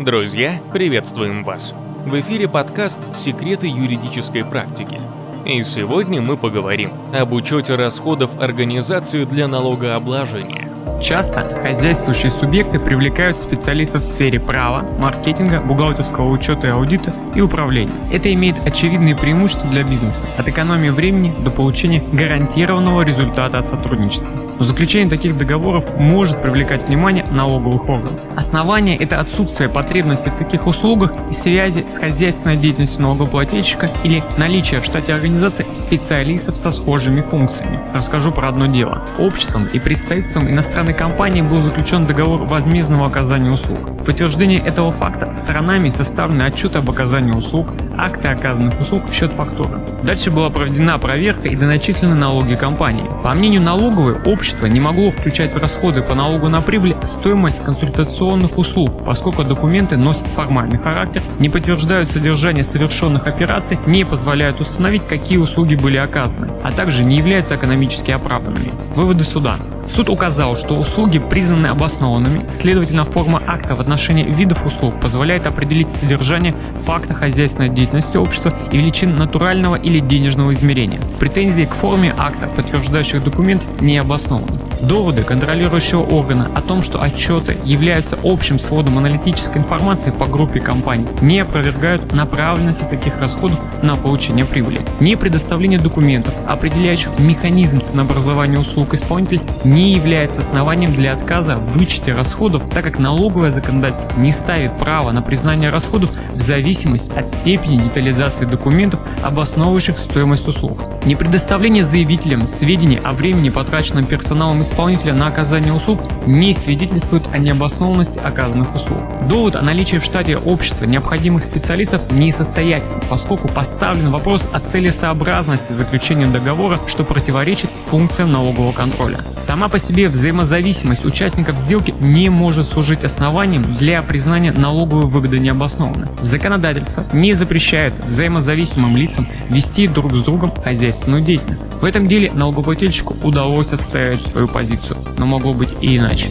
Друзья, приветствуем вас! В эфире подкаст «Секреты юридической практики». И сегодня мы поговорим об учете расходов организации для налогообложения. Часто хозяйствующие субъекты привлекают специалистов в сфере права, маркетинга, бухгалтерского учета и аудита и управления. Это имеет очевидные преимущества для бизнеса, от экономии времени до получения гарантированного результата от сотрудничества. Но заключение таких договоров может привлекать внимание налоговых органов. Основание – это отсутствие потребности в таких услугах и связи с хозяйственной деятельностью налогоплательщика или наличие в штате организации специалистов со схожими функциями. Расскажу про одно дело. Обществом и представительством иностранной компании был заключен договор возмездного оказания услуг. Подтверждение этого факта сторонами составлены отчеты об оказании услуг, акты оказанных услуг, счет фактуры. Дальше была проведена проверка и доначислены налоги компании. По мнению налоговой, общество не могло включать в расходы по налогу на прибыль стоимость консультационных услуг, поскольку документы носят формальный характер, не подтверждают содержание совершенных операций, не позволяют установить, какие услуги были оказаны, а также не являются экономически оправданными. Выводы суда. Суд указал, что услуги признаны обоснованными, следовательно форма акта в отношении видов услуг позволяет определить содержание факта хозяйственной деятельности общества и величин натурального или денежного измерения. Претензии к форме акта, подтверждающих документ, не обоснованы. Доводы контролирующего органа о том, что отчеты являются общим сводом аналитической информации по группе компаний, не опровергают направленности таких расходов на получение прибыли. Не предоставление документов, определяющих механизм ценообразования услуг исполнитель, не является основанием для отказа в вычете расходов, так как налоговое законодательство не ставит право на признание расходов в зависимости от степени детализации документов, обосновывающих стоимость услуг. Не предоставление заявителям сведений о времени, потраченном персоналом исполнителя на оказание услуг не свидетельствует о необоснованности оказанных услуг. Довод о наличии в штате общества необходимых специалистов несостоятелен, поскольку поставлен вопрос о целесообразности заключения договора, что противоречит функциям налогового контроля. Сама по себе взаимозависимость участников сделки не может служить основанием для признания налоговой выгоды необоснованной. Законодательство не запрещает взаимозависимым лицам вести друг с другом хозяйственную деятельность. В этом деле налогоплательщику удалось отстоять свою позицию, но могло быть и иначе.